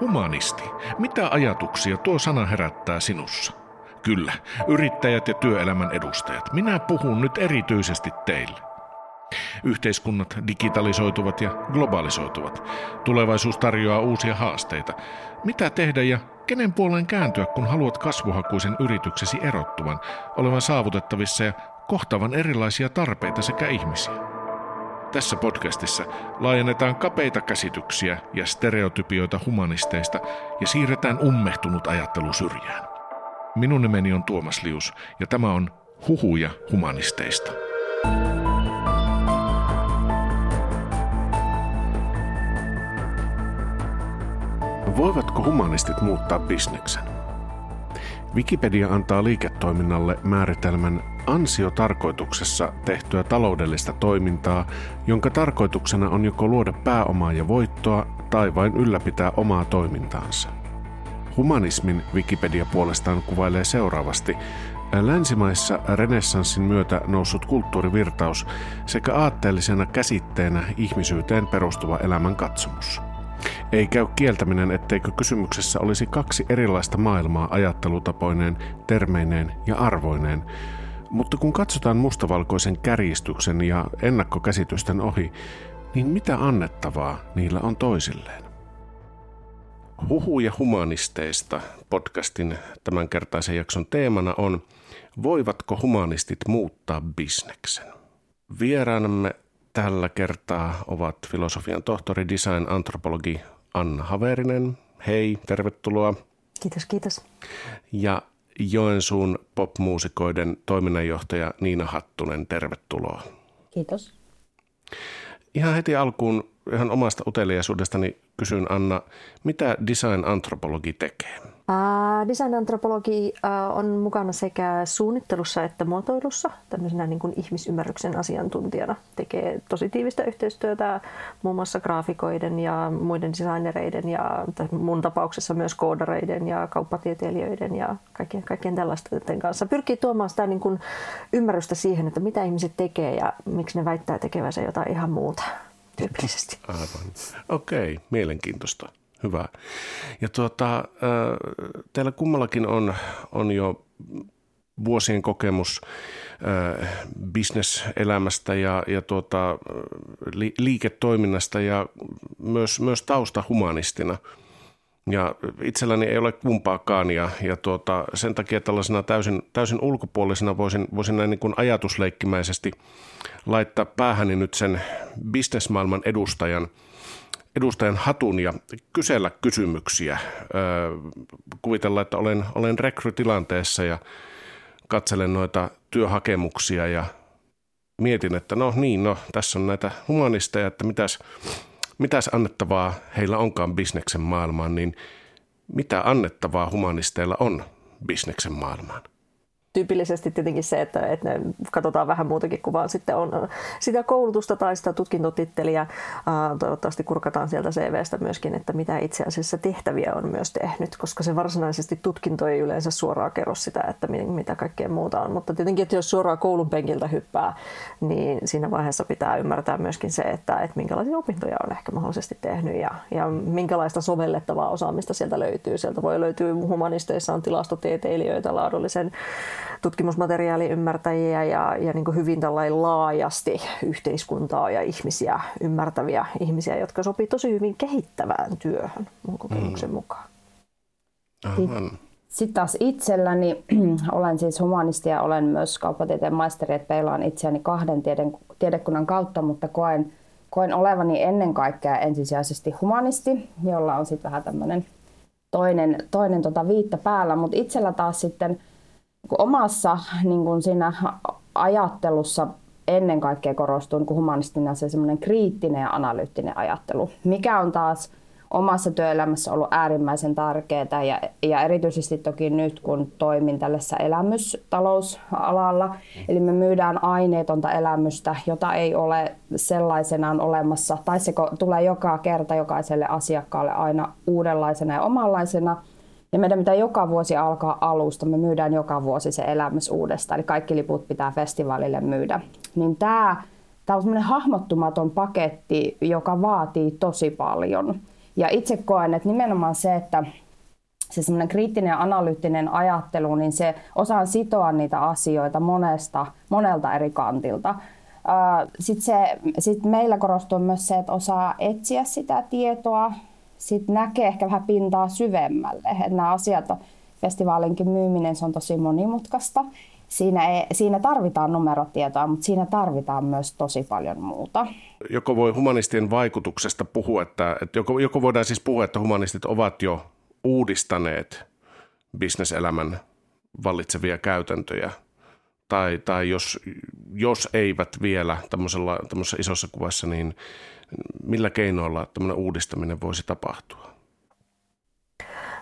Humanisti. Mitä ajatuksia tuo sana herättää sinussa? Kyllä, yrittäjät ja työelämän edustajat. Minä puhun nyt erityisesti teille. Yhteiskunnat digitalisoituvat ja globalisoituvat. Tulevaisuus tarjoaa uusia haasteita. Mitä tehdä ja kenen puoleen kääntyä, kun haluat kasvuhakuisen yrityksesi erottuvan, olevan saavutettavissa ja kohtavan erilaisia tarpeita sekä ihmisiä? Tässä podcastissa laajennetaan kapeita käsityksiä ja stereotypioita humanisteista ja siirretään ummehtunut ajattelu syrjään. Minun nimeni on Tuomas Lius ja tämä on Huhuja humanisteista. Voivatko humanistit muuttaa bisneksen? Wikipedia antaa liiketoiminnalle määritelmän ansiotarkoituksessa tehtyä taloudellista toimintaa, jonka tarkoituksena on joko luoda pääomaa ja voittoa tai vain ylläpitää omaa toimintaansa. Humanismin Wikipedia puolestaan kuvailee seuraavasti länsimaissa renessanssin myötä noussut kulttuurivirtaus sekä aatteellisena käsitteenä ihmisyyteen perustuva elämänkatsomus. Ei käy kieltäminen, etteikö kysymyksessä olisi kaksi erilaista maailmaa ajattelutapoineen, termeineen ja arvoineen, mutta kun katsotaan mustavalkoisen kärjistyksen ja ennakkokäsitysten ohi, niin mitä annettavaa niillä on toisilleen? Huhuja humanisteista podcastin tämänkertaisen jakson teemana on Voivatko humanistit muuttaa bisneksen? Vieraanamme tällä kertaa ovat filosofian tohtori, design antropologi Anna Haverinen. Hei, tervetuloa. Kiitos, kiitos. Ja Joensuun popmuusikoiden toiminnanjohtaja Niina Hattunen, tervetuloa. Kiitos. Ihan heti alkuun ihan omasta uteliaisuudestani kysyn Anna, mitä design-antropologi tekee? Design-antropologi on mukana sekä suunnittelussa että muotoilussa. Tämmöisenä niin kuin ihmisymmärryksen asiantuntijana tekee tosi tiivistä yhteistyötä muun muassa graafikoiden ja muiden designereiden ja mun tapauksessa myös koodareiden ja kauppatieteilijöiden ja kaikkien, kaikkien tällaisten kanssa. Pyrkii tuomaan sitä niin kuin ymmärrystä siihen, että mitä ihmiset tekee ja miksi ne väittää tekevänsä jotain ihan muuta tyypillisesti. Aivan. Okei, okay, mielenkiintoista. Hyvä. Ja tuota, teillä kummallakin on, on jo vuosien kokemus bisneselämästä ja, ja tuota, li, liiketoiminnasta ja myös, myös tausta humanistina. Ja itselläni ei ole kumpaakaan ja, ja tuota, sen takia tällaisena täysin, täysin ulkopuolisena voisin, voisin näin niin kuin ajatusleikkimäisesti laittaa päähäni nyt sen bisnesmaailman edustajan, edustajan hatun ja kysellä kysymyksiä. Kuvitella, että olen, olen rekrytilanteessa ja katselen noita työhakemuksia ja mietin, että no niin, no tässä on näitä humanisteja, että mitäs, mitäs annettavaa heillä onkaan bisneksen maailmaan, niin mitä annettavaa humanisteilla on bisneksen maailmaan? Tyypillisesti tietenkin se, että, että ne katsotaan vähän muutakin kuin vaan sitten on sitä koulutusta tai sitä tutkintotitteliä. Toivottavasti kurkataan sieltä CVstä myöskin, että mitä itse asiassa tehtäviä on myös tehnyt, koska se varsinaisesti tutkinto ei yleensä suoraan kerro sitä, että mitä kaikkea muuta on. Mutta tietenkin, että jos suoraan koulun penkiltä hyppää, niin siinä vaiheessa pitää ymmärtää myöskin se, että, että minkälaisia opintoja on ehkä mahdollisesti tehnyt ja, ja minkälaista sovellettavaa osaamista sieltä löytyy. Sieltä voi löytyä humanisteissa on tilastotieteilijöitä, laadullisen tutkimusmateriaaliymmärtäjiä ja, ja niin hyvin laajasti yhteiskuntaa ja ihmisiä ymmärtäviä ihmisiä, jotka sopii tosi hyvin kehittävään työhön mun kokemuksen mm. mukaan. Aivan. Sitten taas itselläni, olen siis humanisti ja olen myös kauppatieteen maisteri, että peilaan itseäni kahden tieden, tiedekunnan kautta, mutta koen, koen olevani ennen kaikkea ensisijaisesti humanisti, jolla on sitten vähän tämmöinen toinen, toinen tota viitta päällä, mutta itsellä taas sitten – omassa niin kuin siinä ajattelussa ennen kaikkea korostuu niin humanistina se semmoinen kriittinen ja analyyttinen ajattelu, mikä on taas omassa työelämässä ollut äärimmäisen tärkeää ja, ja erityisesti toki nyt, kun toimin tällaisessa elämystalousalalla. Eli me myydään aineetonta elämystä, jota ei ole sellaisenaan olemassa, tai se tulee joka kerta jokaiselle asiakkaalle aina uudenlaisena ja omanlaisena – ja meidän pitää joka vuosi alkaa alusta. Me myydään joka vuosi se elämys uudestaan, eli kaikki liput pitää festivaalille myydä. Niin tämä, tämä on semmoinen hahmottumaton paketti, joka vaatii tosi paljon. Ja itse koen, että nimenomaan se, että se semmoinen kriittinen ja analyyttinen ajattelu, niin se osaa sitoa niitä asioita monesta, monelta eri kantilta. Sitten sit meillä korostuu myös se, että osaa etsiä sitä tietoa, sitten näkee ehkä vähän pintaa syvemmälle. Että nämä asiat, festivaalinkin myyminen, se on tosi monimutkaista. Siinä, ei, siinä tarvitaan numerotietoa, mutta siinä tarvitaan myös tosi paljon muuta. Joko voi humanistien vaikutuksesta puhua, että, että joko, joko voidaan siis puhua, että humanistit ovat jo uudistaneet bisneselämän vallitsevia käytäntöjä, tai, tai jos, jos eivät vielä tämmöisessä isossa kuvassa, niin millä keinoilla tämmöinen uudistaminen voisi tapahtua?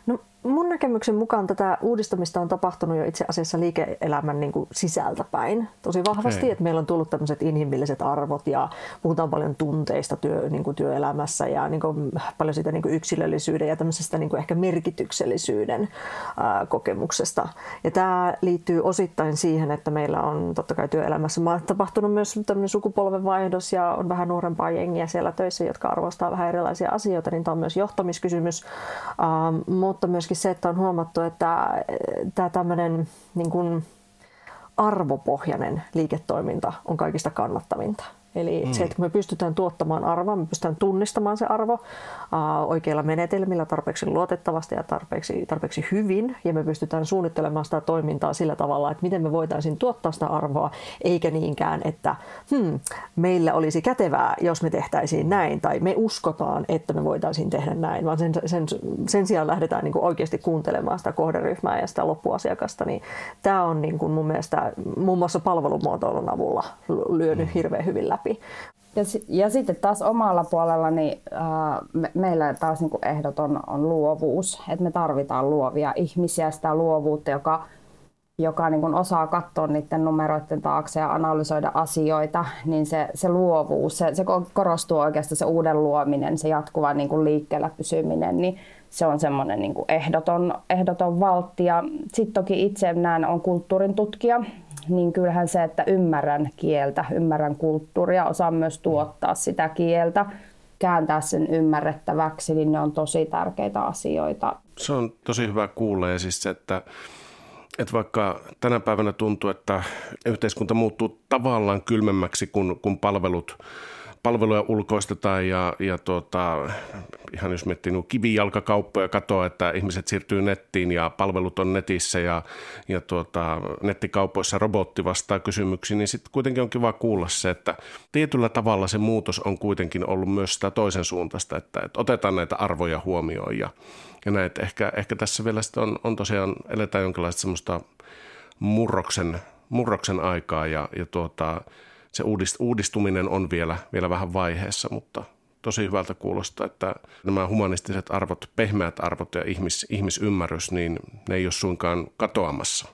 No, mun näkemyksen mukaan tätä uudistamista on tapahtunut jo itse asiassa liike-elämän niin kuin sisältäpäin tosi vahvasti, okay. että meillä on tullut tämmöiset inhimilliset arvot ja puhutaan paljon tunteista työ, niin kuin työelämässä ja niin kuin paljon siitä niin kuin yksilöllisyyden ja tämmöisestä niin kuin ehkä merkityksellisyyden ää, kokemuksesta. Ja tämä liittyy osittain siihen, että meillä on totta kai työelämässä tapahtunut myös tämmöinen sukupolvenvaihdos ja on vähän nuorempaa jengiä siellä töissä, jotka arvostaa vähän erilaisia asioita, niin tämä on myös johtamiskysymys, ää, mutta myöskin se, että on huomattu, että tämä tämmöinen niin kuin arvopohjainen liiketoiminta on kaikista kannattavinta. Eli mm. se, että kun me pystytään tuottamaan arvoa, me pystytään tunnistamaan se arvo uh, oikeilla menetelmillä tarpeeksi luotettavasti ja tarpeeksi, tarpeeksi hyvin, ja me pystytään suunnittelemaan sitä toimintaa sillä tavalla, että miten me voitaisiin tuottaa sitä arvoa, eikä niinkään, että hmm, meillä olisi kätevää, jos me tehtäisiin näin, tai me uskotaan, että me voitaisiin tehdä näin, vaan sen, sen, sen sijaan lähdetään niin kuin oikeasti kuuntelemaan sitä kohderyhmää ja sitä loppuasiakasta, niin tämä on niin kuin mun mielestä muun muassa palvelumuotoilun avulla lyönyt mm. hirveän hyvin läpi läpi. Ja, ja sitten taas omalla puolella niin, äh, me, meillä taas niin ehdoton on luovuus. Että me tarvitaan luovia ihmisiä, sitä luovuutta, joka, joka niin kuin osaa katsoa niiden numeroiden taakse ja analysoida asioita, niin se, se luovuus, se, se korostuu oikeastaan se uuden luominen, se jatkuva niin kuin liikkeellä pysyminen, niin se on semmoinen niin ehdoton, ehdoton valtti. Sitten toki itse näen, on kulttuurin tutkija, niin kyllähän se, että ymmärrän kieltä, ymmärrän kulttuuria, osaan myös tuottaa sitä kieltä, kääntää sen ymmärrettäväksi, niin ne on tosi tärkeitä asioita. Se on tosi hyvä kuulla ja siis se, että että vaikka tänä päivänä tuntuu, että yhteiskunta muuttuu tavallaan kylmemmäksi, kun, kun palvelut palveluja ulkoistetaan ja, ja tuota, ihan jos miettii nuo kivijalkakauppoja, katoa, että ihmiset siirtyy nettiin ja palvelut on netissä ja, ja tuota, nettikaupoissa robotti vastaa kysymyksiin, niin sitten kuitenkin on kiva kuulla se, että tietyllä tavalla se muutos on kuitenkin ollut myös sitä toisen suuntaista, että, että otetaan näitä arvoja huomioon ja, ja näin, että ehkä, ehkä tässä vielä on, on tosiaan, eletään jonkinlaista semmoista murroksen, murroksen aikaa ja, ja tuota, se uudistuminen on vielä, vielä vähän vaiheessa, mutta tosi hyvältä kuulostaa, että nämä humanistiset arvot, pehmeät arvot ja ihmis, ihmisymmärrys, niin ne ei ole suinkaan katoamassa.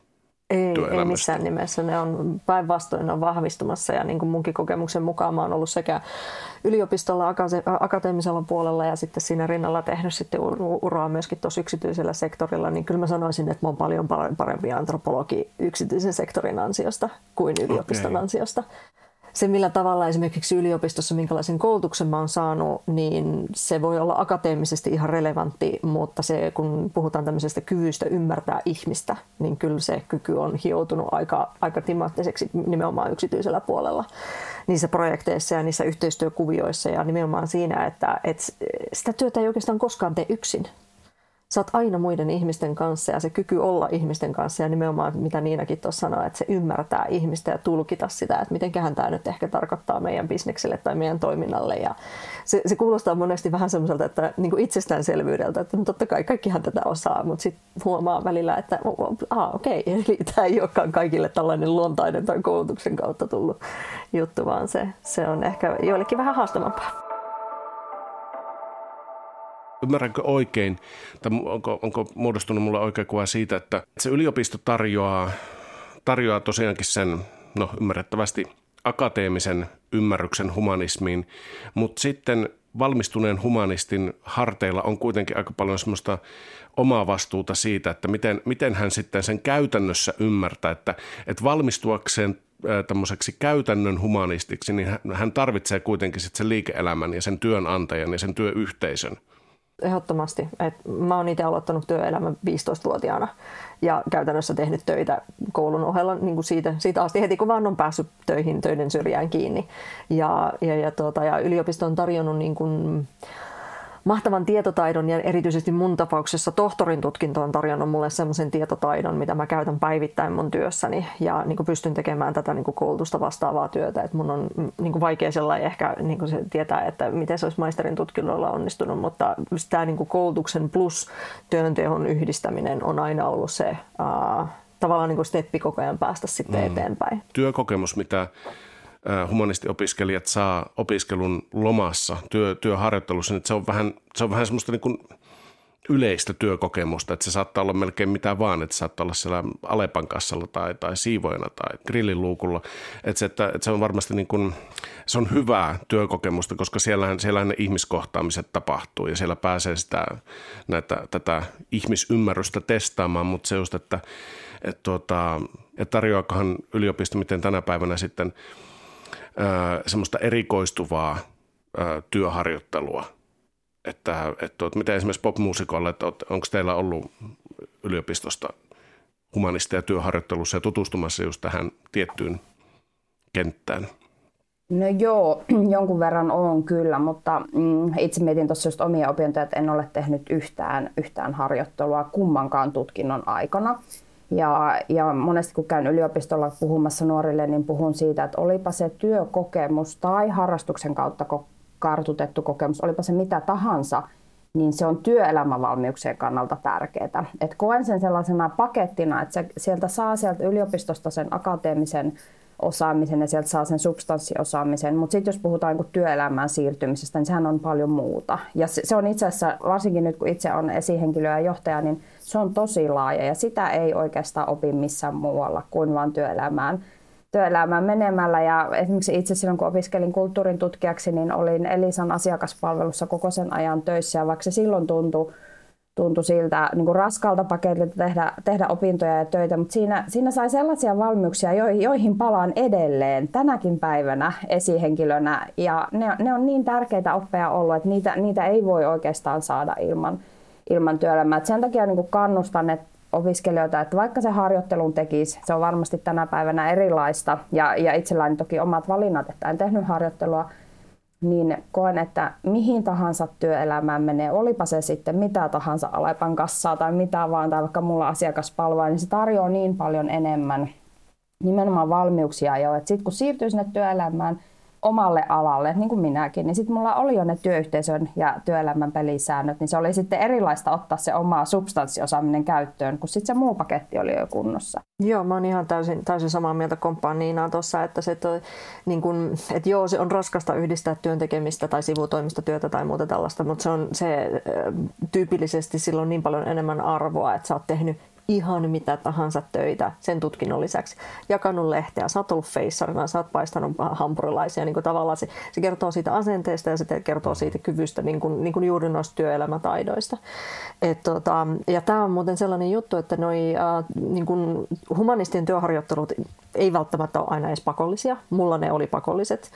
Ei, ei missään nimessä. Ne on päinvastoin on vahvistumassa ja niin kuin munkin kokemuksen mukaan mä oon ollut sekä yliopistolla, akateemisella puolella ja sitten siinä rinnalla tehnyt sitten uraa myöskin tuossa yksityisellä sektorilla, niin kyllä mä sanoisin, että mä oon paljon parempi antropologi yksityisen sektorin ansiosta kuin yliopiston okay. ansiosta se, millä tavalla esimerkiksi yliopistossa, minkälaisen koulutuksen mä oon saanut, niin se voi olla akateemisesti ihan relevantti, mutta se, kun puhutaan tämmöisestä kyvystä ymmärtää ihmistä, niin kyllä se kyky on hioutunut aika, aika timaattiseksi nimenomaan yksityisellä puolella niissä projekteissa ja niissä yhteistyökuvioissa ja nimenomaan siinä, että, että sitä työtä ei oikeastaan koskaan tee yksin sä oot aina muiden ihmisten kanssa ja se kyky olla ihmisten kanssa ja nimenomaan mitä Niinakin tuossa sanoi, että se ymmärtää ihmistä ja tulkita sitä, että mitenköhän tämä nyt ehkä tarkoittaa meidän bisnekselle tai meidän toiminnalle. Ja se, se kuulostaa monesti vähän semmoiselta, että niin kuin itsestäänselvyydeltä, että no totta kai kaikkihan tätä osaa, mutta sitten huomaa välillä, että ah, okei, okay, eli tämä ei olekaan kaikille tällainen luontainen tai koulutuksen kautta tullut juttu, vaan se, se on ehkä joillekin vähän haastavampaa ymmärränkö oikein, tai onko, onko muodostunut mulle oikea kuva siitä, että se yliopisto tarjoaa, tarjoaa tosiaankin sen, no ymmärrettävästi, akateemisen ymmärryksen humanismiin, mutta sitten valmistuneen humanistin harteilla on kuitenkin aika paljon semmoista omaa vastuuta siitä, että miten, miten hän sitten sen käytännössä ymmärtää, että, että valmistuakseen tämmöiseksi käytännön humanistiksi, niin hän tarvitsee kuitenkin sitten sen liike-elämän ja sen työnantajan ja sen työyhteisön – Ehdottomasti. Et mä oon itse aloittanut työelämän 15-vuotiaana ja käytännössä tehnyt töitä koulun ohella niin kuin siitä, siitä asti heti, kun vaan on päässyt töihin töiden syrjään kiinni. Ja, ja, ja, tuota, ja yliopisto on tarjonnut niin kuin, mahtavan tietotaidon ja erityisesti mun tapauksessa tohtorin tutkinto on tarjonnut mulle semmoisen tietotaidon, mitä mä käytän päivittäin mun työssäni ja niin kuin pystyn tekemään tätä niin kuin koulutusta vastaavaa työtä. Et mun on mm, niin kuin vaikea sellainen ehkä niin kuin se tietää, että miten se olisi maisterin tutkinnolla onnistunut, mutta tämä niin kuin koulutuksen plus työnteon yhdistäminen on aina ollut se uh, tavallaan niin kuin steppi koko ajan päästä sitten mm. eteenpäin. Työkokemus, mitä humanistiopiskelijat saa opiskelun lomassa, työ, työharjoittelussa, niin se on vähän, se on vähän semmoista niin yleistä työkokemusta, että se saattaa olla melkein mitä vaan, että se saattaa olla siellä Alepan kassalla tai, tai siivoina tai grillin luukulla. Että se, että, että se on varmasti niin kuin, se on hyvää työkokemusta, koska siellähän, siellähän ne ihmiskohtaamiset tapahtuu ja siellä pääsee sitä, näitä, tätä ihmisymmärrystä testaamaan, mutta se just, että, että, tuota, että tarjoakohan yliopisto miten tänä päivänä sitten – semmoista erikoistuvaa työharjoittelua. Että, että, että miten esimerkiksi popmuusikolle, että onko teillä ollut yliopistosta humanisteja työharjoittelussa ja tutustumassa just tähän tiettyyn kenttään? No joo, jonkun verran on kyllä, mutta mm, itse mietin tuossa just omia opintoja, että en ole tehnyt yhtään, yhtään harjoittelua kummankaan tutkinnon aikana. Ja, ja monesti kun käyn yliopistolla puhumassa nuorille, niin puhun siitä, että olipa se työkokemus tai harrastuksen kautta kartutettu kokemus, olipa se mitä tahansa, niin se on työelämävalmiuksien kannalta tärkeää. Et koen sen sellaisena pakettina, että se, sieltä saa sieltä yliopistosta sen akateemisen osaamisen ja sieltä saa sen substanssiosaamisen. Mutta sitten jos puhutaan työelämään siirtymisestä, niin sehän on paljon muuta. Ja se, se on itse asiassa, varsinkin nyt kun itse on esihenkilö ja johtaja, niin se on tosi laaja ja sitä ei oikeastaan opi missään muualla kuin vain työelämään työelämään menemällä. Ja esimerkiksi itse silloin, kun opiskelin kulttuurin tutkijaksi, niin olin Elisan asiakaspalvelussa koko sen ajan töissä. Ja vaikka se silloin tuntui tuntui siltä niin kuin raskalta paketilta tehdä, tehdä opintoja ja töitä, mutta siinä, siinä sai sellaisia valmiuksia, joihin palaan edelleen tänäkin päivänä esihenkilönä. Ja ne, ne on niin tärkeitä oppeja ollut, että niitä, niitä ei voi oikeastaan saada ilman, ilman työelämää. Et sen takia niin kuin kannustan että opiskelijoita, että vaikka se harjoittelun tekisi, se on varmasti tänä päivänä erilaista. Ja, ja itselläni toki omat valinnat, että en tehnyt harjoittelua – niin koen, että mihin tahansa työelämään menee, olipa se sitten mitä tahansa Alepan kassaa tai mitä vaan, tai vaikka mulla asiakaspalvelua, niin se tarjoaa niin paljon enemmän nimenomaan valmiuksia jo, sitten kun siirtyy sinne työelämään, omalle alalle, niin kuin minäkin, niin sitten mulla oli jo ne työyhteisön ja työelämän pelisäännöt, niin se oli sitten erilaista ottaa se oma substanssiosaaminen käyttöön, kun sitten se muu paketti oli jo kunnossa. Joo, mä oon ihan täysin, täysin samaa mieltä komppaan Niinaa tuossa, että, se toi, niin kun, että joo, se on raskasta yhdistää työntekemistä tai sivutoimista työtä tai muuta tällaista, mutta se on se tyypillisesti silloin niin paljon enemmän arvoa, että sä oot tehnyt ihan mitä tahansa töitä sen tutkinnon lisäksi. Jakanut lehteä, sä oot ollut feissarina, sä oot paistanut hampurilaisia. Niin kuin tavallaan se, se kertoo siitä asenteesta ja se kertoo siitä kyvystä niin kuin, niin kuin juuri noista työelämätaidoista. Et, tota, ja tämä on muuten sellainen juttu, että noi, äh, niin kuin humanistien työharjoittelut ei välttämättä ole aina edes pakollisia. Mulla ne oli pakolliset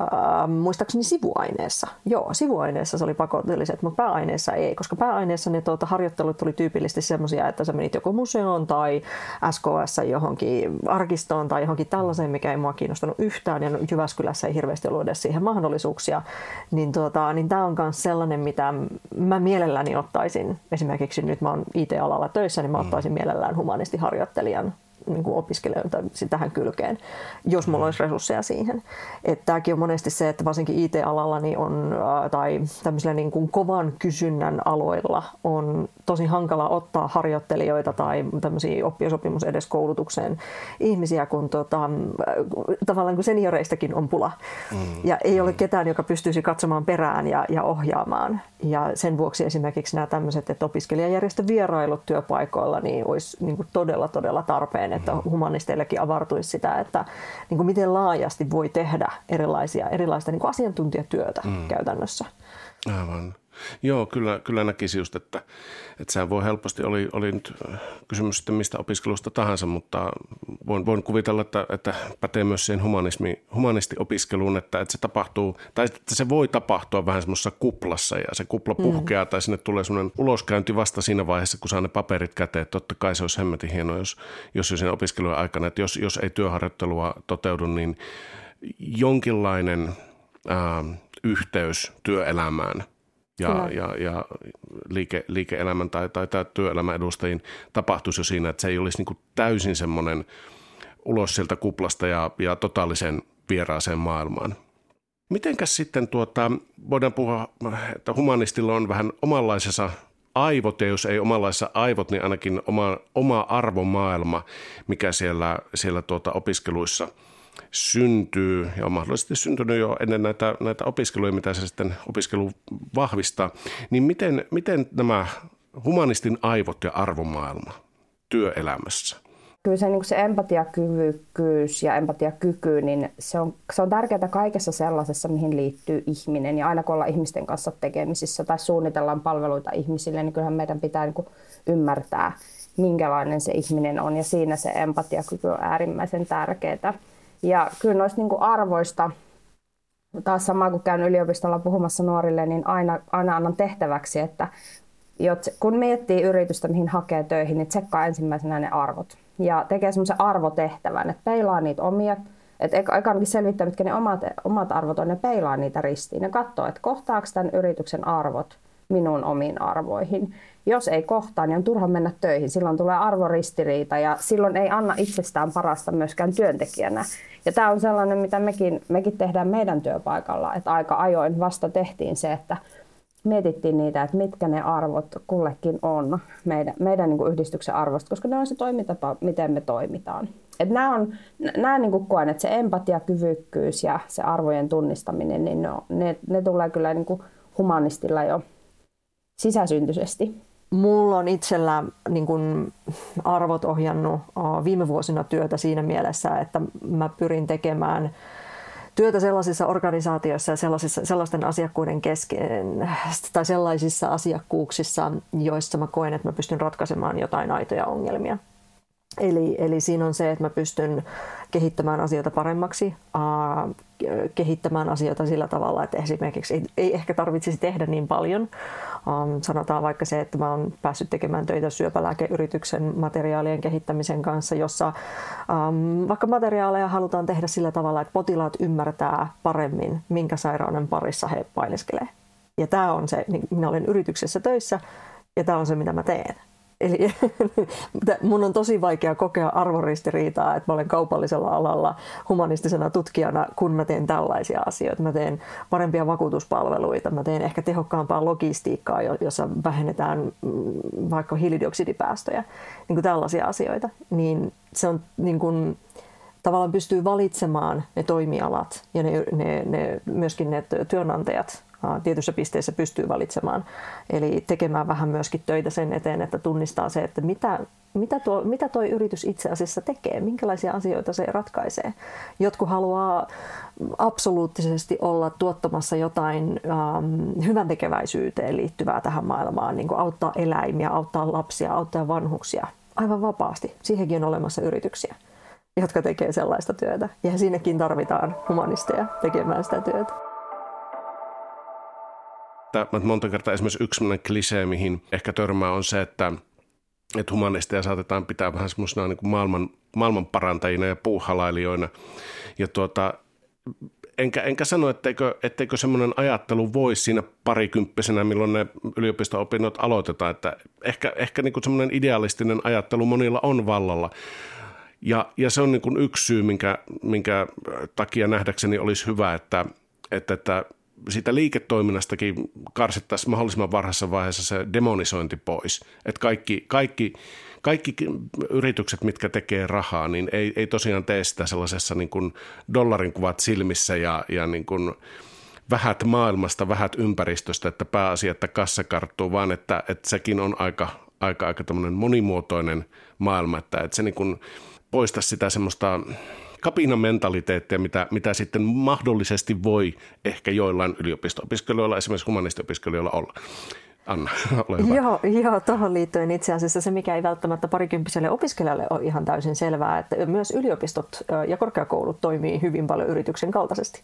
äh, muistaakseni sivuaineessa. Joo, sivuaineessa se oli pakolliset, mutta pääaineessa ei, koska pääaineessa ne tuota, harjoittelut tuli tyypillisesti semmoisia, että sä menit joko museoon tai SKS johonkin arkistoon tai johonkin tällaiseen, mikä ei mua kiinnostanut yhtään ja Jyväskylässä ei hirveästi ollut edes siihen mahdollisuuksia. Niin, tuota, niin tämä on myös sellainen, mitä mä mielelläni ottaisin, esimerkiksi nyt mä oon IT-alalla töissä, niin mä mm. ottaisin mielellään humanistiharjoittelijan niin kuin opiskelijoita tähän kylkeen, jos mulla olisi resursseja siihen. Että tämäkin on monesti se, että varsinkin IT-alalla niin on, tai tämmöisillä niin kuin kovan kysynnän aloilla on tosi hankala ottaa harjoittelijoita tai tämmöisiä oppisopimus edes koulutukseen ihmisiä, kun tota, tavallaan kun senioreistakin on pula. Mm. Ja ei ole ketään, joka pystyisi katsomaan perään ja, ja ohjaamaan. Ja sen vuoksi esimerkiksi nämä tämmöiset, että opiskelijajärjestövierailut työpaikoilla niin olisi niin kuin todella, todella tarpeen, että mm. humanisteillekin avartuisi sitä, että niin kuin miten laajasti voi tehdä erilaisia, erilaista niin kuin asiantuntijatyötä mm. käytännössä. Aivan. Joo, kyllä, kyllä näkisi just, että, että sehän voi helposti, oli, oli nyt kysymys sitten mistä opiskelusta tahansa, mutta voin, voin kuvitella, että, että pätee myös siihen humanismi, humanistiopiskeluun, että, että se tapahtuu, tai että se voi tapahtua vähän semmoisessa kuplassa ja se kupla mm. puhkeaa mm. tai sinne tulee semmoinen uloskäynti vasta siinä vaiheessa, kun saa ne paperit käteen. Totta kai se olisi hemmetin hienoa, jos, jos jo siinä opiskelujen aikana, että jos, jos ei työharjoittelua toteudu, niin jonkinlainen ää, yhteys työelämään – ja, ja, ja liike, liike-elämän tai, tai, tai työelämän edustajiin tapahtuisi jo siinä, että se ei olisi niin kuin täysin semmoinen ulos sieltä kuplasta ja, ja totaalisen vieraaseen maailmaan. Mitenkäs sitten tuota, voidaan puhua, että humanistilla on vähän omanlaisensa aivot, ja jos ei omanlaisessa aivot, niin ainakin oma, oma arvomaailma, mikä siellä, siellä tuota opiskeluissa – syntyy ja on mahdollisesti syntynyt jo ennen näitä, näitä opiskeluja, mitä se sitten opiskelu vahvistaa, niin miten, miten nämä humanistin aivot ja arvomaailma työelämässä? Kyllä se, niin se empatiakyvykkyys ja empatiakyky, niin se on, se on tärkeää kaikessa sellaisessa, mihin liittyy ihminen. Ja aina kun ollaan ihmisten kanssa tekemisissä tai suunnitellaan palveluita ihmisille, niin kyllähän meidän pitää niin ymmärtää, minkälainen se ihminen on. Ja siinä se empatiakyky on äärimmäisen tärkeää. Ja kyllä noista niin kuin arvoista, taas sama kuin käyn yliopistolla puhumassa nuorille, niin aina, aina annan tehtäväksi, että kun miettii yritystä, mihin hakee töihin, niin tsekkaa ensimmäisenä ne arvot. Ja tekee semmoisen arvotehtävän, että peilaa niitä omia, että eka selvittää, mitkä ne omat, omat arvot on, ja peilaa niitä ristiin. Ja katsoo, että kohtaako tämän yrityksen arvot minun omiin arvoihin. Jos ei kohtaa, niin on turha mennä töihin. Silloin tulee arvoristiriita ja silloin ei anna itsestään parasta myöskään työntekijänä. Ja tämä on sellainen, mitä mekin, mekin tehdään meidän työpaikalla, että aika ajoin vasta tehtiin se, että mietittiin niitä, että mitkä ne arvot kullekin on meidän, meidän niin kuin yhdistyksen arvosta, koska ne on se toimintapa, miten me toimitaan. Et nämä on, nämä niin kuin koen, että se empatia, kyvykkyys ja se arvojen tunnistaminen, niin ne, ne, ne tulee kyllä niin kuin humanistilla jo sisäsyntyisesti. Mulla on itsellä niin kun, arvot ohjannut viime vuosina työtä siinä mielessä, että mä pyrin tekemään työtä sellaisissa organisaatioissa ja sellaisissa, sellaisten asiakkuuden kesken tai sellaisissa asiakkuuksissa, joissa mä koen, että mä pystyn ratkaisemaan jotain aitoja ongelmia. Eli, eli siinä on se, että mä pystyn kehittämään asioita paremmaksi, äh, kehittämään asioita sillä tavalla, että esimerkiksi ei, ei ehkä tarvitsisi tehdä niin paljon. Ähm, sanotaan vaikka se, että mä oon päässyt tekemään töitä syöpälääkeyrityksen materiaalien kehittämisen kanssa, jossa ähm, vaikka materiaaleja halutaan tehdä sillä tavalla, että potilaat ymmärtää paremmin, minkä sairauden parissa he painiskelee. Ja tämä on se, niin minä olen yrityksessä töissä ja tämä on se, mitä mä teen. Eli mun on tosi vaikea kokea arvoristiriitaa, että mä olen kaupallisella alalla humanistisena tutkijana, kun mä teen tällaisia asioita. Mä teen parempia vakuutuspalveluita, mä teen ehkä tehokkaampaa logistiikkaa, jossa vähennetään mm, vaikka hiilidioksidipäästöjä, niin kuin tällaisia asioita. Niin se on niin kuin, tavallaan pystyy valitsemaan ne toimialat ja ne, ne, ne, myöskin ne työnantajat tietyssä pisteessä pystyy valitsemaan. Eli tekemään vähän myöskin töitä sen eteen, että tunnistaa se, että mitä, mitä, tuo, mitä toi yritys itse asiassa tekee, minkälaisia asioita se ratkaisee. Jotkut haluaa absoluuttisesti olla tuottamassa jotain ähm, hyvän tekeväisyyteen liittyvää tähän maailmaan, niin kuin auttaa eläimiä, auttaa lapsia, auttaa vanhuksia aivan vapaasti. Siihenkin on olemassa yrityksiä jotka tekee sellaista työtä. Ja sinnekin tarvitaan humanisteja tekemään sitä työtä että monta kertaa esimerkiksi yksi klisee, mihin ehkä törmää on se, että, että humanisteja saatetaan pitää vähän semmoisena niin kuin maailman, maailman parantajina ja puuhalailijoina. Ja tuota, enkä, enkä sano, etteikö, etteikö semmoinen ajattelu voisi siinä parikymppisenä, milloin ne yliopisto-opinnot aloitetaan, että ehkä, ehkä niin kuin semmoinen idealistinen ajattelu monilla on vallalla. Ja, ja se on niin kuin yksi syy, minkä, minkä takia nähdäkseni olisi hyvä, että, että, että siitä liiketoiminnastakin karsittaisiin mahdollisimman varhaisessa vaiheessa se demonisointi pois. Että kaikki, kaikki, kaikki yritykset, mitkä tekee rahaa, niin ei, ei tosiaan tee sitä sellaisessa niin kuin dollarin kuvat silmissä ja, ja niin kuin vähät maailmasta, vähät ympäristöstä, että pääasia, että kassa karttuu, vaan että, että sekin on aika, aika, aika monimuotoinen maailma, että, että se niin kuin poista sitä semmoista kapinan mentaliteettia, mitä, mitä sitten mahdollisesti voi ehkä joillain yliopisto-opiskelijoilla, esimerkiksi humanistiopiskelijoilla olla. Anna, ole hyvä. Joo, joo tuohon liittyen itse asiassa se, mikä ei välttämättä parikymppiselle opiskelijalle ole ihan täysin selvää, että myös yliopistot ja korkeakoulut toimii hyvin paljon yrityksen kaltaisesti.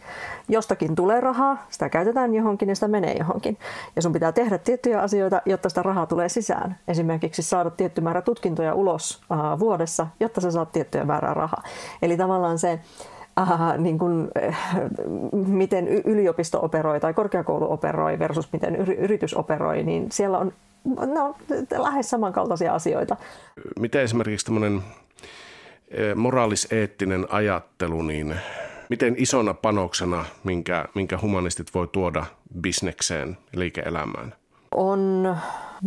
Jostakin tulee rahaa, sitä käytetään johonkin ja sitä menee johonkin. Ja sun pitää tehdä tiettyjä asioita, jotta sitä rahaa tulee sisään. Esimerkiksi saada tietty määrä tutkintoja ulos vuodessa, jotta sä saat tiettyä määrää rahaa. Eli tavallaan se, äh, niin kuin, äh, miten yliopisto operoi tai korkeakoulu operoi versus miten yritys operoi, niin siellä on, ne on lähes samankaltaisia asioita. Miten esimerkiksi tämmöinen äh, moraaliseettinen ajattelu, niin miten isona panoksena, minkä, minkä humanistit voi tuoda bisnekseen liike-elämään? On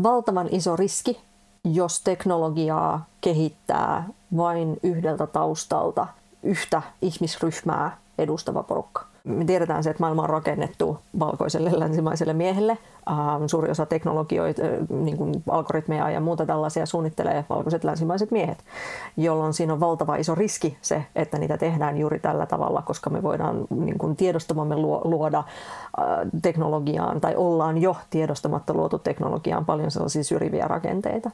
valtavan iso riski, jos teknologiaa kehittää vain yhdeltä taustalta yhtä ihmisryhmää edustava porukka. Me tiedetään se, että maailma on rakennettu valkoiselle länsimaiselle miehelle, Ähm, suuri osa teknologioita, niin kuin algoritmeja ja muuta tällaisia suunnittelee valkoiset länsimaiset miehet, jolloin siinä on valtava iso riski se, että niitä tehdään juuri tällä tavalla, koska me voidaan niin kuin tiedostamamme luoda teknologiaan tai ollaan jo tiedostamatta luotu teknologiaan paljon sellaisia syrjiviä rakenteita.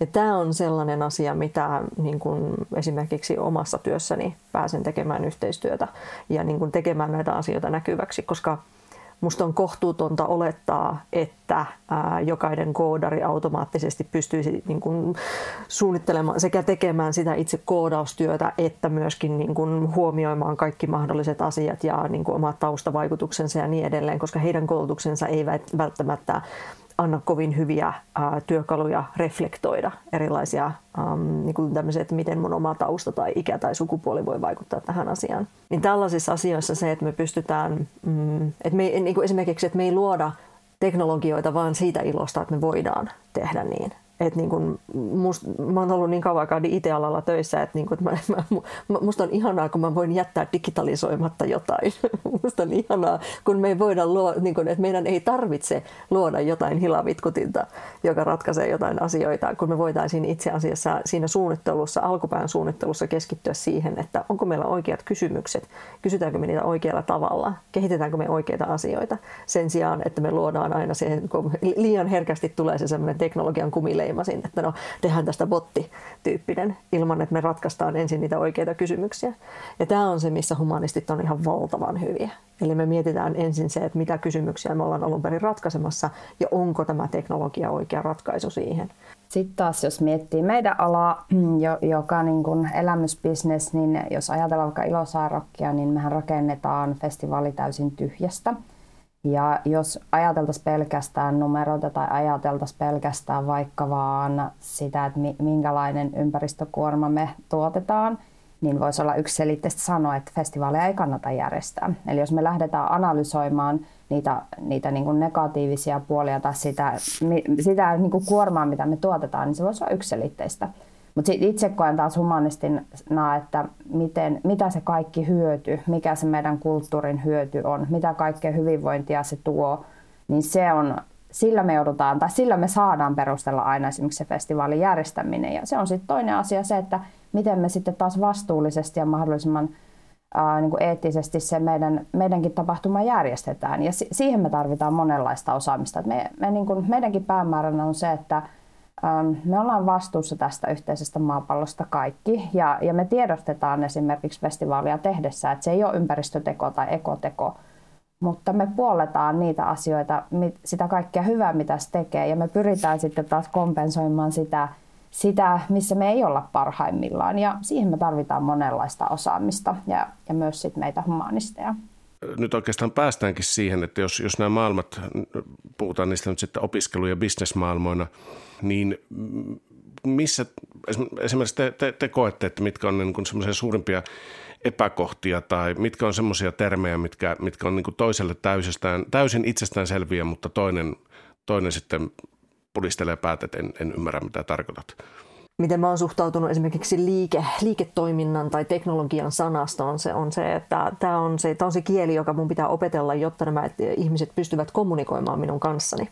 Ja tämä on sellainen asia, mitä niin kuin esimerkiksi omassa työssäni pääsen tekemään yhteistyötä ja niin kuin tekemään näitä asioita näkyväksi, koska Musta on kohtuutonta olettaa, että ää, jokainen koodari automaattisesti pystyisi niin kuin, suunnittelemaan sekä tekemään sitä itse koodaustyötä, että myöskin niin kuin, huomioimaan kaikki mahdolliset asiat ja niin kuin, omat taustavaikutuksensa ja niin edelleen, koska heidän koulutuksensa ei välttämättä anna kovin hyviä ää, työkaluja reflektoida erilaisia, äm, niin kuin että miten mun oma tausta tai ikä tai sukupuoli voi vaikuttaa tähän asiaan. Niin tällaisissa asioissa se, että me pystytään, mm, että me, niin kuin esimerkiksi, että me ei luoda teknologioita vaan siitä ilosta, että me voidaan tehdä niin, että niin kun must, mä oon ollut niin kauan aikaa IT-alalla töissä, että, niin kun, mä, mä, musta on ihanaa, kun mä voin jättää digitalisoimatta jotain. musta on ihanaa, kun me ei voida luo, niin kun, että meidän ei tarvitse luoda jotain hilavitkutinta, joka ratkaisee jotain asioita, kun me voitaisiin itse asiassa siinä suunnittelussa, alkupään suunnittelussa keskittyä siihen, että onko meillä oikeat kysymykset, kysytäänkö me niitä oikealla tavalla, kehitetäänkö me oikeita asioita, sen sijaan, että me luodaan aina se, kun liian herkästi tulee se semmoinen teknologian kumille leimasin, että no tehdään tästä botti-tyyppinen ilman, että me ratkaistaan ensin niitä oikeita kysymyksiä. Ja tämä on se, missä humanistit on ihan valtavan hyviä. Eli me mietitään ensin se, että mitä kysymyksiä me ollaan alun perin ratkaisemassa ja onko tämä teknologia oikea ratkaisu siihen. Sitten taas, jos miettii meidän alaa, joka niin kuin elämysbisnes, niin jos ajatellaan vaikka Ilosaarokkia, niin mehän rakennetaan festivaali täysin tyhjästä – ja jos ajateltaisiin pelkästään numeroita tai ajateltaisiin pelkästään vaikka vaan sitä, että minkälainen ympäristökuorma me tuotetaan, niin voisi olla yksi selitteistä sanoa, että festivaaleja ei kannata järjestää. Eli jos me lähdetään analysoimaan niitä, niitä niin kuin negatiivisia puolia tai sitä, sitä niin kuin kuormaa, mitä me tuotetaan, niin se voisi olla yksi selitteistä. Mutta itse koen taas humanistina, että miten, mitä se kaikki hyöty, mikä se meidän kulttuurin hyöty on, mitä kaikkea hyvinvointia se tuo, niin se on, sillä me joudutaan, tai sillä me saadaan perustella aina esimerkiksi se festivaalin järjestäminen. Ja se on sitten toinen asia se, että miten me sitten taas vastuullisesti ja mahdollisimman ää, niin kuin eettisesti se meidän, meidänkin tapahtuma järjestetään. Ja si- siihen me tarvitaan monenlaista osaamista. me, me niin kuin, meidänkin päämääränä on se, että me ollaan vastuussa tästä yhteisestä maapallosta kaikki ja, ja me tiedostetaan esimerkiksi festivaalia tehdessä, että se ei ole ympäristöteko tai ekoteko, mutta me puoletaan niitä asioita, sitä kaikkea hyvää, mitä se tekee ja me pyritään sitten taas kompensoimaan sitä, sitä missä me ei olla parhaimmillaan ja siihen me tarvitaan monenlaista osaamista ja, ja myös sit meitä humanisteja nyt oikeastaan päästäänkin siihen, että jos, jos nämä maailmat, puhutaan niistä nyt sitten opiskelu- ja bisnesmaailmoina, niin missä esimerkiksi te, te, te koette, että mitkä on niin semmoisia suurimpia epäkohtia tai mitkä on semmoisia termejä, mitkä, mitkä on niin toiselle täysistään, täysin itsestään selviä, mutta toinen, toinen sitten pudistelee päät, että en, en ymmärrä mitä tarkoitat miten mä oon suhtautunut esimerkiksi liike, liiketoiminnan tai teknologian sanastoon, se on se, että tämä on se, on se kieli, joka mun pitää opetella, jotta nämä ihmiset pystyvät kommunikoimaan minun kanssani.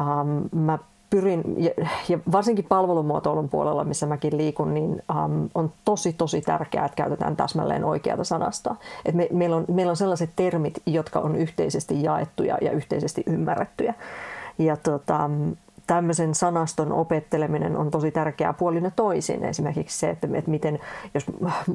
Ähm, mä pyrin, ja, ja varsinkin palvelumuotoilun puolella, missä mäkin liikun, niin um, on tosi tosi tärkeää, että käytetään täsmälleen oikeata sanasta. Et me, meillä, on, meillä on sellaiset termit, jotka on yhteisesti jaettuja ja yhteisesti ymmärrettyjä. Ja tota, tämmöisen sanaston opetteleminen on tosi tärkeää puolin ja toisin. Esimerkiksi se, että, että miten, jos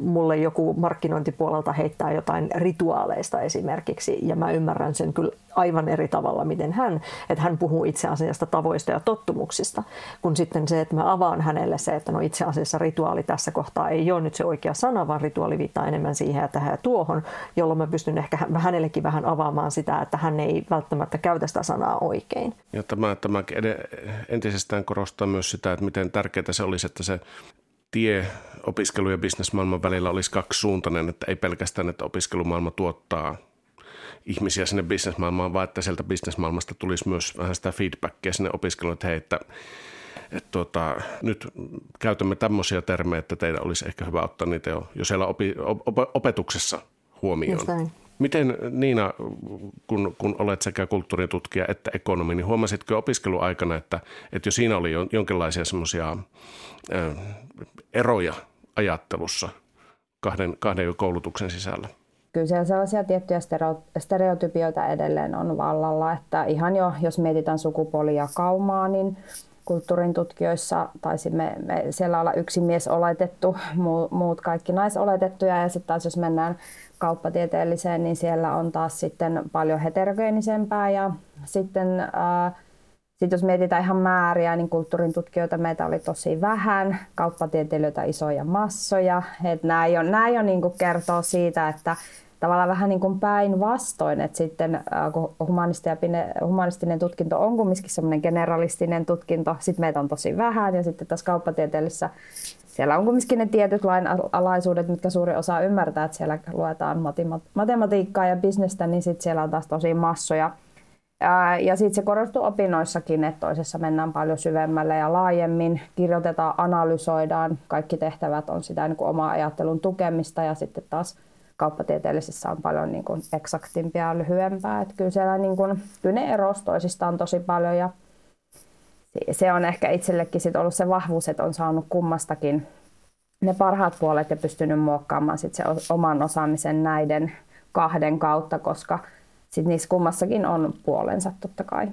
mulle joku markkinointipuolelta heittää jotain rituaaleista esimerkiksi, ja mä ymmärrän sen kyllä aivan eri tavalla, miten hän, että hän puhuu itse asiassa tavoista ja tottumuksista, kun sitten se, että mä avaan hänelle se, että no itse asiassa rituaali tässä kohtaa ei ole nyt se oikea sana, vaan rituaali viittaa enemmän siihen ja tähän ja tuohon, jolloin mä pystyn ehkä hänellekin vähän avaamaan sitä, että hän ei välttämättä käytä sitä sanaa oikein. Ja tämä, tämä entisestään korostaa myös sitä, että miten tärkeää se olisi, että se tie opiskelu- ja bisnesmaailman välillä olisi kaksisuuntainen, että ei pelkästään, että opiskelumaailma tuottaa ihmisiä sinne bisnesmaailmaan, vaan että sieltä bisnesmaailmasta tulisi myös vähän sitä feedbackia sinne opiskeluun, että hei, että, että tuota, nyt käytämme tämmöisiä termejä, että teidän olisi ehkä hyvä ottaa niitä jo, jo siellä opi, op, opetuksessa huomioon. Miten Niina, kun, kun olet sekä kulttuuritutkija että ekonomi, niin huomasitko opiskeluaikana, että, että jo siinä oli jonkinlaisia semmoisia eroja ajattelussa kahden, kahden koulutuksen sisällä? kyllä siellä sellaisia tiettyjä stereotypioita edelleen on vallalla, että ihan jo, jos mietitään sukupuolijakaumaa, niin kulttuurin tutkijoissa taisimme me siellä olla yksi mies oletettu, muut kaikki naisoletettuja ja sitten taas jos mennään kauppatieteelliseen, niin siellä on taas sitten paljon heterogeenisempää ja sitten äh, sit jos mietitään ihan määriä, niin kulttuurin tutkijoita meitä oli tosi vähän, kauppatieteilijöitä isoja massoja. Et nämä jo, nämä jo niin kertoo siitä, että tavallaan vähän niin kuin päinvastoin, että sitten kun humanistinen tutkinto on kumminkin semmoinen generalistinen tutkinto, sitten meitä on tosi vähän ja sitten tässä kauppatieteellisessä siellä on kumminkin ne tietyt lainalaisuudet, mitkä suuri osa ymmärtää, että siellä luetaan matematiikkaa ja bisnestä, niin sitten siellä on taas tosi massoja. Ja sitten se korostuu opinnoissakin, että toisessa mennään paljon syvemmälle ja laajemmin, kirjoitetaan, analysoidaan, kaikki tehtävät on sitä niin kuin omaa ajattelun tukemista ja sitten taas kauppatieteellisessä on paljon niin kuin eksaktimpia ja lyhyempää. Että kyllä, siellä niin kuin, kyllä ne eros toisistaan tosi paljon ja se on ehkä itsellekin sit ollut se vahvuus, että on saanut kummastakin ne parhaat puolet ja pystynyt muokkaamaan sit se oman osaamisen näiden kahden kautta, koska sit niissä kummassakin on puolensa totta kai.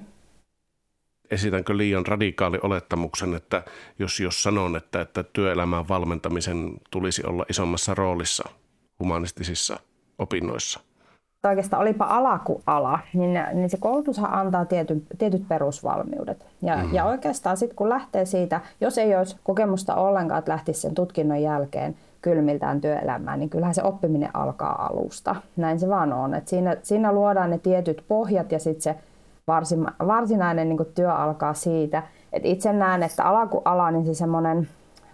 Esitänkö liian radikaali olettamuksen, että jos, jos sanon, että, että työelämän valmentamisen tulisi olla isommassa roolissa humanistisissa opinnoissa? Oikeastaan olipa ala kuin ala, niin, niin se koulutushan antaa tietyt, tietyt perusvalmiudet. Ja, mm. ja oikeastaan sitten kun lähtee siitä, jos ei olisi kokemusta ollenkaan, että lähtisi sen tutkinnon jälkeen kylmiltään työelämään, niin kyllähän se oppiminen alkaa alusta. Näin se vaan on. Et siinä, siinä luodaan ne tietyt pohjat ja sitten se varsin, varsinainen niin työ alkaa siitä. Et itse näen, että ala kuin ala, niin se semmoinen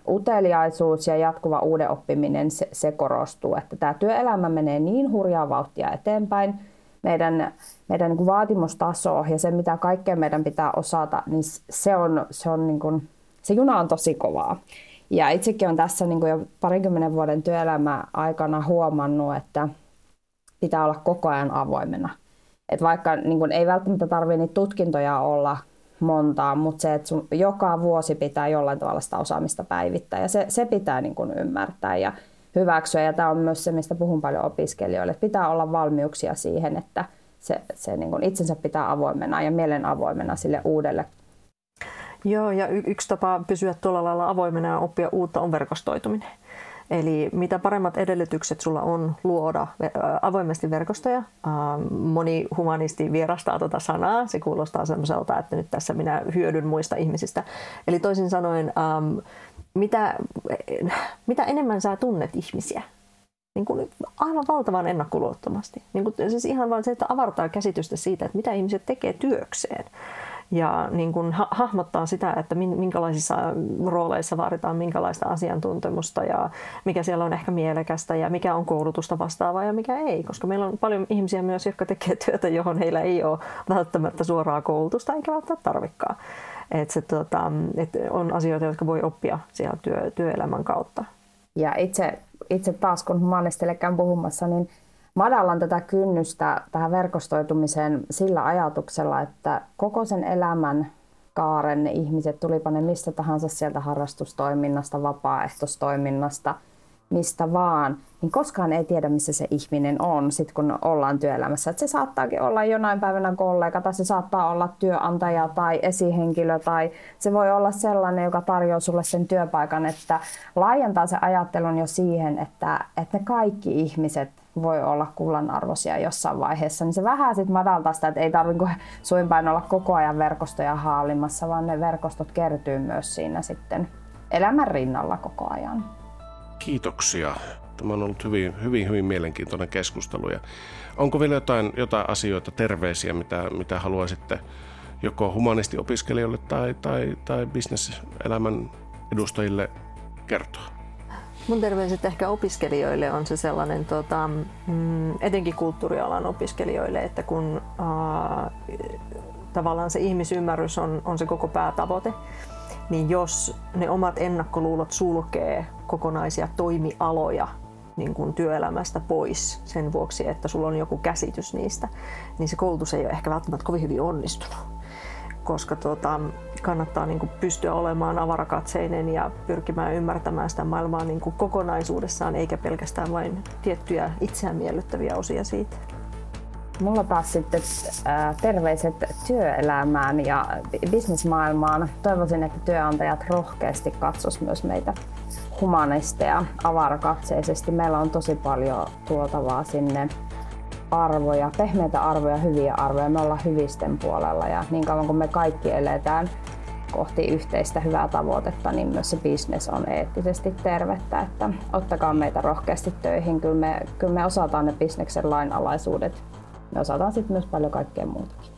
uteliaisuus ja jatkuva uuden oppiminen, se, se korostuu. Että tämä työelämä menee niin hurjaa vauhtia eteenpäin, meidän, meidän niin vaatimustaso ja se, mitä kaikkea meidän pitää osata, niin se, on, se, on niin kuin, se juna on tosi kovaa. Ja itsekin on tässä niin kuin jo parikymmenen vuoden työelämä aikana huomannut, että pitää olla koko ajan avoimena. Et vaikka niin kuin, ei välttämättä tarvitse niitä tutkintoja olla montaa, mutta se, että sun joka vuosi pitää jollain tavalla sitä osaamista päivittää ja se, se pitää niin kuin ymmärtää ja hyväksyä. Ja tämä on myös se, mistä puhun paljon opiskelijoille, että pitää olla valmiuksia siihen, että se, se niin kuin itsensä pitää avoimena ja mielen avoimena sille uudelle. Joo, ja y- yksi tapa pysyä tuolla lailla avoimena ja oppia uutta on verkostoituminen. Eli mitä paremmat edellytykset sulla on luoda avoimesti verkostoja. Moni humanisti vierastaa tuota sanaa. Se kuulostaa semmoiselta, että nyt tässä minä hyödyn muista ihmisistä. Eli toisin sanoen, mitä, mitä enemmän sä tunnet ihmisiä, niin kuin aivan valtavan ennakkoluottomasti. Niin kuin, siis ihan vain se, että avartaa käsitystä siitä, että mitä ihmiset tekee työkseen ja niin kuin ha- hahmottaa sitä, että minkälaisissa rooleissa vaaditaan minkälaista asiantuntemusta ja mikä siellä on ehkä mielekästä ja mikä on koulutusta vastaavaa ja mikä ei, koska meillä on paljon ihmisiä myös, jotka tekee työtä, johon heillä ei ole välttämättä suoraa koulutusta eikä välttämättä tarvikaan. Et se, tota, et on asioita, jotka voi oppia siellä työ, työelämän kautta. Ja itse, itse taas, kun humanistilekään puhumassa, niin madallan tätä kynnystä tähän verkostoitumiseen sillä ajatuksella, että koko sen elämän kaaren ne ihmiset, tulipa ne mistä tahansa sieltä harrastustoiminnasta, vapaaehtoistoiminnasta, mistä vaan, niin koskaan ei tiedä, missä se ihminen on, sit kun ollaan työelämässä. Et se saattaakin olla jonain päivänä kollega, tai se saattaa olla työnantaja tai esihenkilö, tai se voi olla sellainen, joka tarjoaa sulle sen työpaikan, että laajentaa se ajattelun jo siihen, että, että ne kaikki ihmiset voi olla kullanarvoisia jossain vaiheessa, niin se vähän sitten madaltaa sitä, että ei tarvitse suinpäin olla koko ajan verkostoja haalimassa, vaan ne verkostot kertyy myös siinä sitten elämän rinnalla koko ajan. Kiitoksia. Tämä on ollut hyvin, hyvin, hyvin mielenkiintoinen keskustelu. Ja onko vielä jotain, jotain asioita, terveisiä, mitä, mitä haluaisitte joko humanistiopiskelijoille tai, tai, tai bisneselämän edustajille kertoa? Mun terveiset ehkä opiskelijoille on se sellainen, tota, mm, etenkin kulttuurialan opiskelijoille, että kun äh, tavallaan se ihmisymmärrys on, on se koko päätavoite, niin jos ne omat ennakkoluulot sulkee kokonaisia toimialoja niin kuin työelämästä pois sen vuoksi, että sulla on joku käsitys niistä, niin se koulutus ei ole ehkä välttämättä kovin hyvin onnistunut. Koska tuota, kannattaa niin kuin pystyä olemaan avarakatseinen ja pyrkimään ymmärtämään sitä maailmaa niin kuin kokonaisuudessaan, eikä pelkästään vain tiettyjä itseään miellyttäviä osia siitä. Mulla taas sitten terveiset työelämään ja bisnesmaailmaan. Toivoisin, että työnantajat rohkeasti katsos myös meitä humanisteja avarakatseisesti. Meillä on tosi paljon tuotavaa sinne arvoja, pehmeitä arvoja, hyviä arvoja. Me ollaan hyvisten puolella ja niin kauan kuin me kaikki eletään kohti yhteistä hyvää tavoitetta, niin myös se bisnes on eettisesti tervettä. Että ottakaa meitä rohkeasti töihin. Kyllä me, kyllä me osataan ne bisneksen lainalaisuudet. Me osataan sitten myös paljon kaikkea muutakin.